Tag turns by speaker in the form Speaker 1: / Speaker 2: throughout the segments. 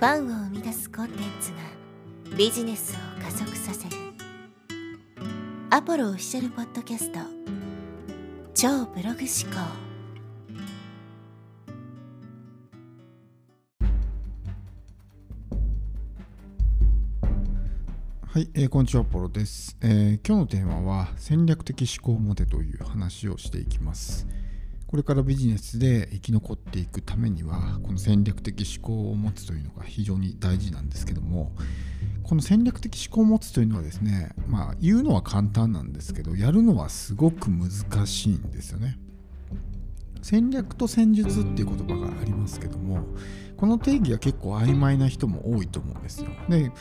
Speaker 1: ファンを生み出すコンテンツがビジネスを加速させる。アポロオフィシャルポッドキャスト。超ブログ思考。
Speaker 2: はい、えー、こんにちは、ポロです、えー、今日のテーマは戦略的思考モテという話をしていきます。これからビジネスで生き残っていくためにはこの戦略的思考を持つというのが非常に大事なんですけどもこの戦略的思考を持つというのはですねまあ言うのは簡単なんですけどやるのはすごく難しいんですよね。戦略と戦術っていう言葉がありますけどもこの定義は結構曖昧な人も多いと思うんですよ。で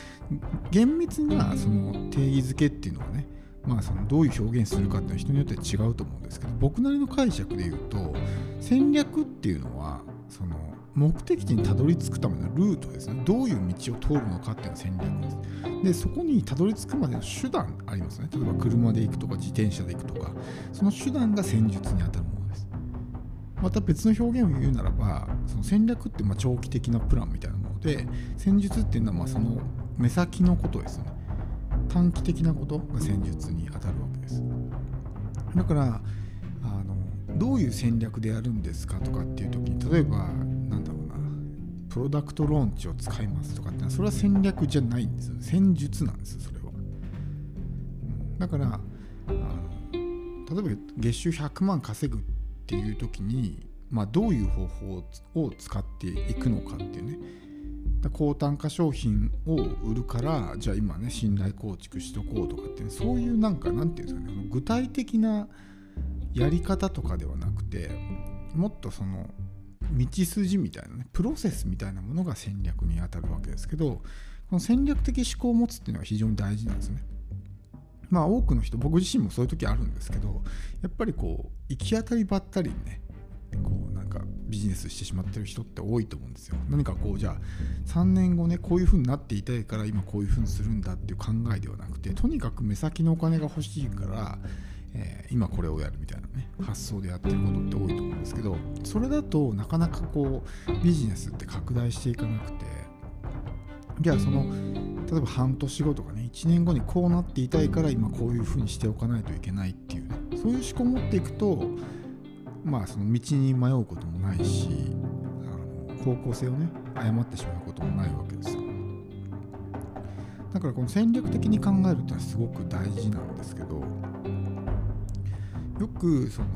Speaker 2: 厳密なその定義づけっていうのはねまあ、そのどういう表現するかっていうのは人によっては違うと思うんですけど僕なりの解釈で言うと戦略っていうのはその目的地にたどり着くためのルートですね。どういう道を通るのかっていうのが戦略です。でそこにたどり着くまでの手段ありますね。例えば車で行くとか自転車で行くとか。その手段が戦術にあたるものです。また別の表現を言うならばその戦略ってま長期的なプランみたいなもので戦術っていうのはまその目先のことですよね。短期的なことが戦術に当たるわけです。だからあのどういう戦略でやるんですかとかっていう時に例えばなんだろうなプロダクトローンチを使いますとかってそれは戦略じゃないんですよ。戦術なんですそれは、だからあの例えば月収100万稼ぐっていう時にまあ、どういう方法を使っていくのかっていうね。高単価商品を売るからじゃあ今ね信頼構築しとこうとかって、ね、そういうなんかなんていうんですかね具体的なやり方とかではなくてもっとその道筋みたいなねプロセスみたいなものが戦略にあたるわけですけどこの戦略的思考を持つっていうのは非常に大事なんですね。まあ多くの人僕自身もそういう時あるんですけどやっぱりこう行き当たりばったりにねこうなんかビジネスしてしまってる人って多いと思うんですよ。何かこうじゃあ3年後ねこういう風になっていたいから今こういう風にするんだっていう考えではなくてとにかく目先のお金が欲しいから、えー、今これをやるみたいなね発想でやってることって多いと思うんですけどそれだとなかなかこうビジネスって拡大していかなくてじゃあその例えば半年後とかね1年後にこうなっていたいから今こういう風にしておかないといけないっていうねそういう思考を持っていくとまあその道に迷うこともないしあの方向性をね誤ってしまうこともないわけですよ。だからこの戦略的に考えるってのはすごく大事なんですけどよくその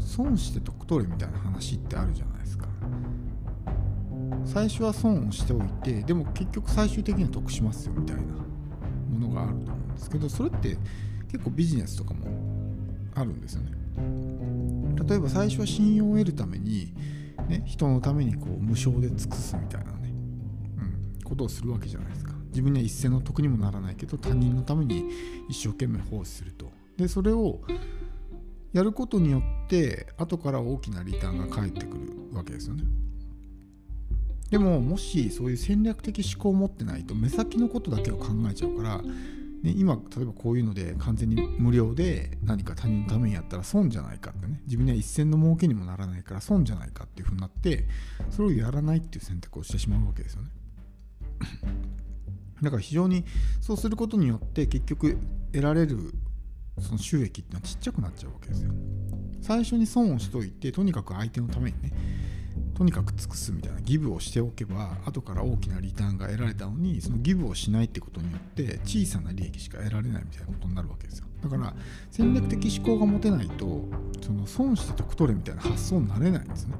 Speaker 2: 損して得取れみたいな話ってあるじゃないですか。最初は損をしておいてでも結局最終的には得しますよみたいなものがあると思うんですけどそれって結構ビジネスとかもあるんですよね。例えば最初は信用を得るために、ね、人のためにこう無償で尽くすみたいなね、うん、ことをするわけじゃないですか。自分には一銭の得にもならないけど他人のために一生懸命奉仕すると。でそれをやることによって後から大きなリターンが返ってくるわけですよね。でももしそういう戦略的思考を持ってないと目先のことだけを考えちゃうからね、今例えばこういうので完全に無料で何か他人のためにやったら損じゃないかってね。自分には一銭の儲けにもならないから損じゃないかっていうふうになってそれをやらないっていう選択をしてしまうわけですよね。だから非常にそうすることによって結局得られるその収益っていうのはちっちゃくなっちゃうわけですよ。最初に損をしといてとにかく相手のためにねとにかく尽くすみたいなギブをしておけば後から大きなリターンが得られたのにそのギブをしないってことによって小さな利益しか得られないみたいなことになるわけですよ。だから戦略的思考が持てないとその損して得取れみたいな発想になれないんですね。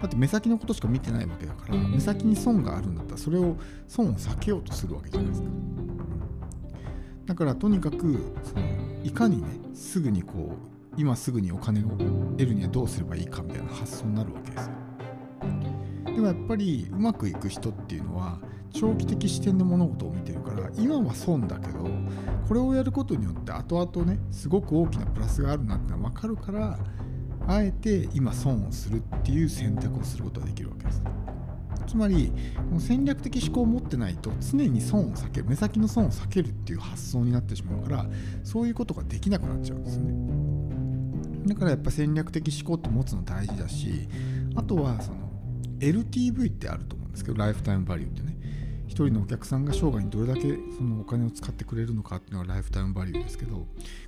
Speaker 2: だって目先のことしか見てないわけだから目先に損があるんだったらそれを損を避けようとするわけじゃないですか。だからとにかくそのいかにねすぐにこう今すぐにお金を得るにはどうすればいいかみたいな発想になるわけですよ。でもやっぱりうまくいく人っていうのは長期的視点で物事を見てるから今は損だけどこれをやることによって後々ねすごく大きなプラスがあるなってのは分かるからあえて今損をするっていう選択をすることができるわけです。つまりこの戦略的思考を持ってないと常に損を避ける目先の損を避けるっていう発想になってしまうからそういうことができなくなっちゃうんですね。だからやっぱ戦略的思考って持つの大事だしあとはその LTV ってあると思うんですけどライフタイムバリューってね。1人のお客さんが生涯にどれだけそのお金を使ってくれるのかっていうのがライフタイムバリューですけど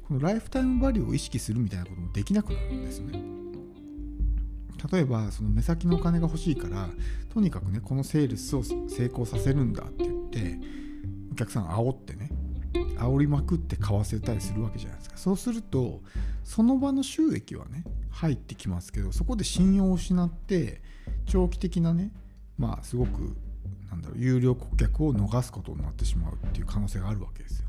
Speaker 2: このライフタイムバリューを意識するみたいなこともできなくなるんですよね。例えばその目先のお金が欲しいからとにかくねこのセールスを成功させるんだって言ってお客さん煽ってね煽りまくって買わせたりするわけじゃないですか。そうするとその場の収益はね入ってきますけどそこで信用を失って長期的なねまあすごくなんだろう有料顧客を逃すことになってしまうっていう可能性があるわけですよ。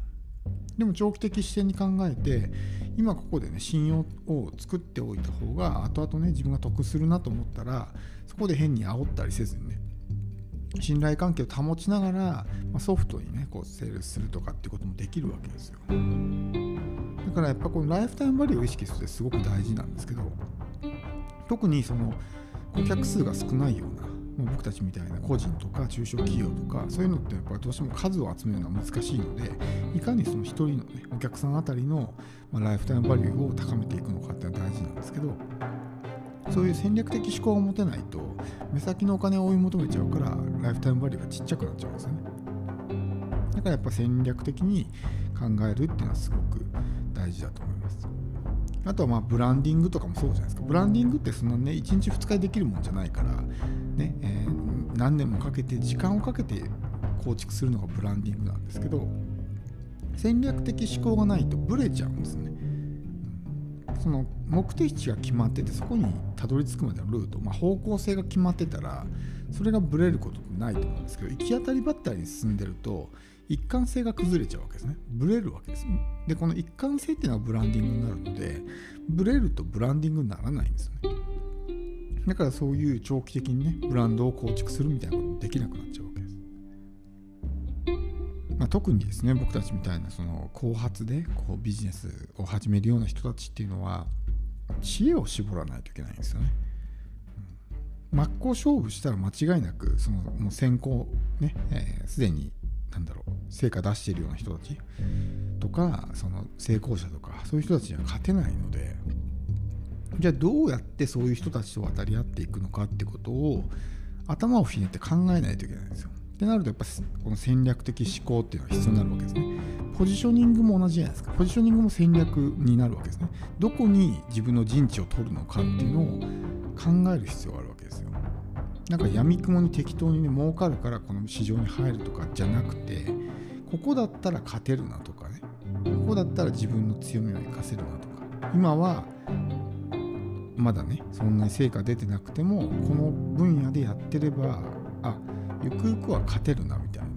Speaker 2: でも長期的視点に考えて今ここでね信用を作っておいた方が後々ね自分が得するなと思ったらそこで変に煽ったりせずにね信頼関係を保ちながら、まあ、ソフトにねこうセールスするとかっていうこともできるわけですよ。だからやっぱこのライフタイムバリューを意識するってすごく大事なんですけど特にその顧客数が少ないような僕たちみたいな個人とか中小企業とかそういうのってやっぱりどうしても数を集めるのは難しいのでいかにその1人の、ね、お客さんあたりの、まライフタイムバリューを高めていくのかっていうのは大事なんですけどそういう戦略的思考を持てないと目先のお金を追い求めちゃうからライフタイムバリューがちっちゃくなっちゃうんですよね。だからやっぱ戦略的に考えるっていうのはすごく大事だと思います。あとはまあブランディングとかもそうじゃないですか。ブランディングってそんなね1日2日でできるもんじゃないからね、えー、何年もかけて時間をかけて構築するのがブランディングなんですけど戦略的思考がないとブレちゃうんですね。その目的地が決まっててそこにたどり着くまでのルート、まあ、方向性が決まってたらそれがブレることってないと思うんですけど行き当たりばったりに進んでると一貫性が崩れちゃうわけですね。ブレるわけです。でこの一貫性っていうのはブランディングになるのでブレるとブランディングにならないんですよね。だからそういう長期的にねブランドを構築するみたいなこともできなくなっちゃう、まあ、特にですね僕たちみたいなその後発でこうビジネスを始めるような人たちっていうのは知恵を絞らないといけないんですよね、真っ向勝負したら間違いなくそのもう先行ねすで、えー、になんだろう成果出しているような人たちとかその成功者とかそういう人たちには勝てないのでじゃあどうやってそういう人たちと渡り合っていくのかってことを頭をひねって考えないといけないんですよ。ってなるとやっぱこの戦略的思考っていうのが必要になるわけですね。ポジショニングも同じじゃないですか。ポジショニングも戦略になるわけですね。どこに自分の陣地を取るのかっていうのを考える必要があるわけですよ。なんか闇雲に適当にね儲かるからこの市場に入るとかじゃなくてここだったら勝てるなとかねここだったら自分の強みを生かせるなとか今はまだねそんなに成果出てなくてもこの分野でやってればあゆくゆくは勝てるなみたいな。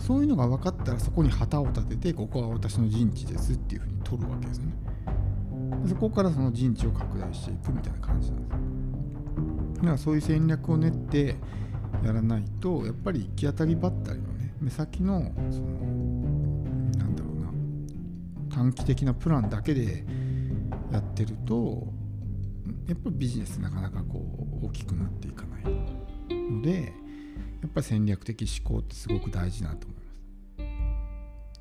Speaker 2: そういうのが分かったらそこに旗を立ててここは私の陣地ですっていうふうに取るわけですね。そこからその陣地を拡大していくみたいな感じなんです。だからそういう戦略を練ってやらないとやっぱり行き当たりばったりのね目先のそのなんだろうな短期的なプランだけでやってるとやっぱりビジネスなかなかこう大きくなっていかないのでやっぱり戦略的思考ってすごく大事なと思います。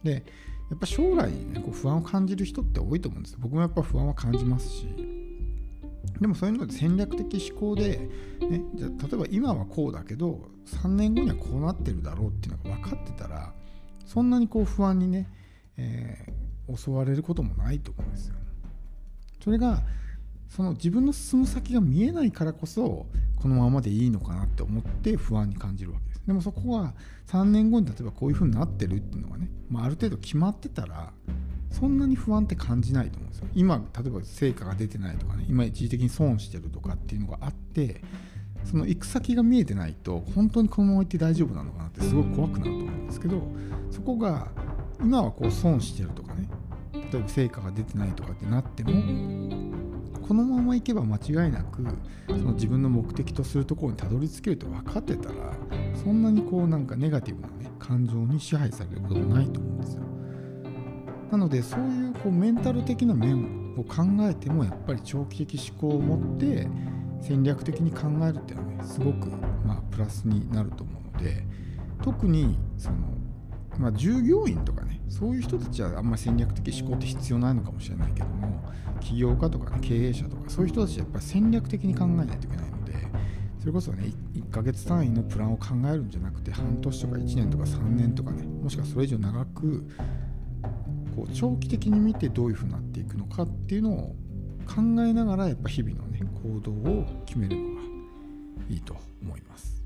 Speaker 2: でやっぱ将来ねこう不安を感じる人って多いと思うんです僕もやっぱ不安は感じますしでもそういうので戦略的思考で、ね、じゃ例えば今はこうだけど3年後にはこうなってるだろうっていうのが分かってたらそんなにこう不安にね、えー、襲われることもないと思うんですよ。それがその自分の進む先が見えないからこそこのままでいいのかなって思って不安に感じるわけです。でもそこは3年後に例えばこういう風になってるっていうのがね、まあ、ある程度決まってたらそんなに不安って感じないと思うんですよ。今例えば成果が出てないとかね今一時的に損してるとかっていうのがあってその行く先が見えてないと本当にこのまま行って大丈夫なのかなってすごく怖くなると思うんですけどそこが今はこう損してるとかね例えば成果が出てないとかってなってもこのままいけば間違いなくその自分の目的とするところにたどり着けると分かってたらそんなにこうなんかネガティブなね感情に支配されることもないと思うんですよ。なのでそういうこうメンタル的な面を考えてもやっぱり長期的思考を持って戦略的に考えるっていうのはねすごくまあプラスになると思うので特にそのまあ、従業員とかねそういう人たちはあんまり戦略的思考って必要ないのかもしれないけども起業家とか、ね、経営者とかそういう人たちはやっぱり戦略的に考えないといけないのでそれこそね1ヶ月単位のプランを考えるんじゃなくて半年とか1年とか3年とかねもしくはそれ以上長くこう長期的に見てどういうふうになっていくのかっていうのを考えながらやっぱ日々のね行動を決めるのがいいと思います。